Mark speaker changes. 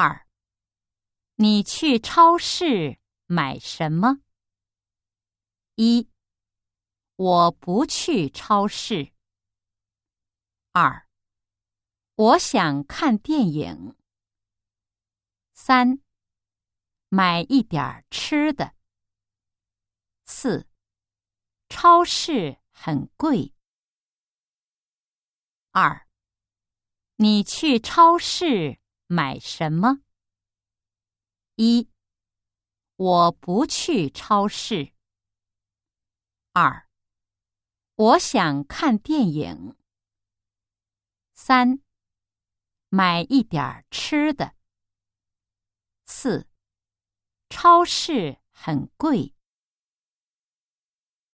Speaker 1: 二，你去超市买什么？一，我不去超市。二，我想看电影。三，买一点吃的。四，超市很贵。二，你去超市买什么？一，我不去超市。二，我想看电影。三，买一点吃的。四，超市很贵。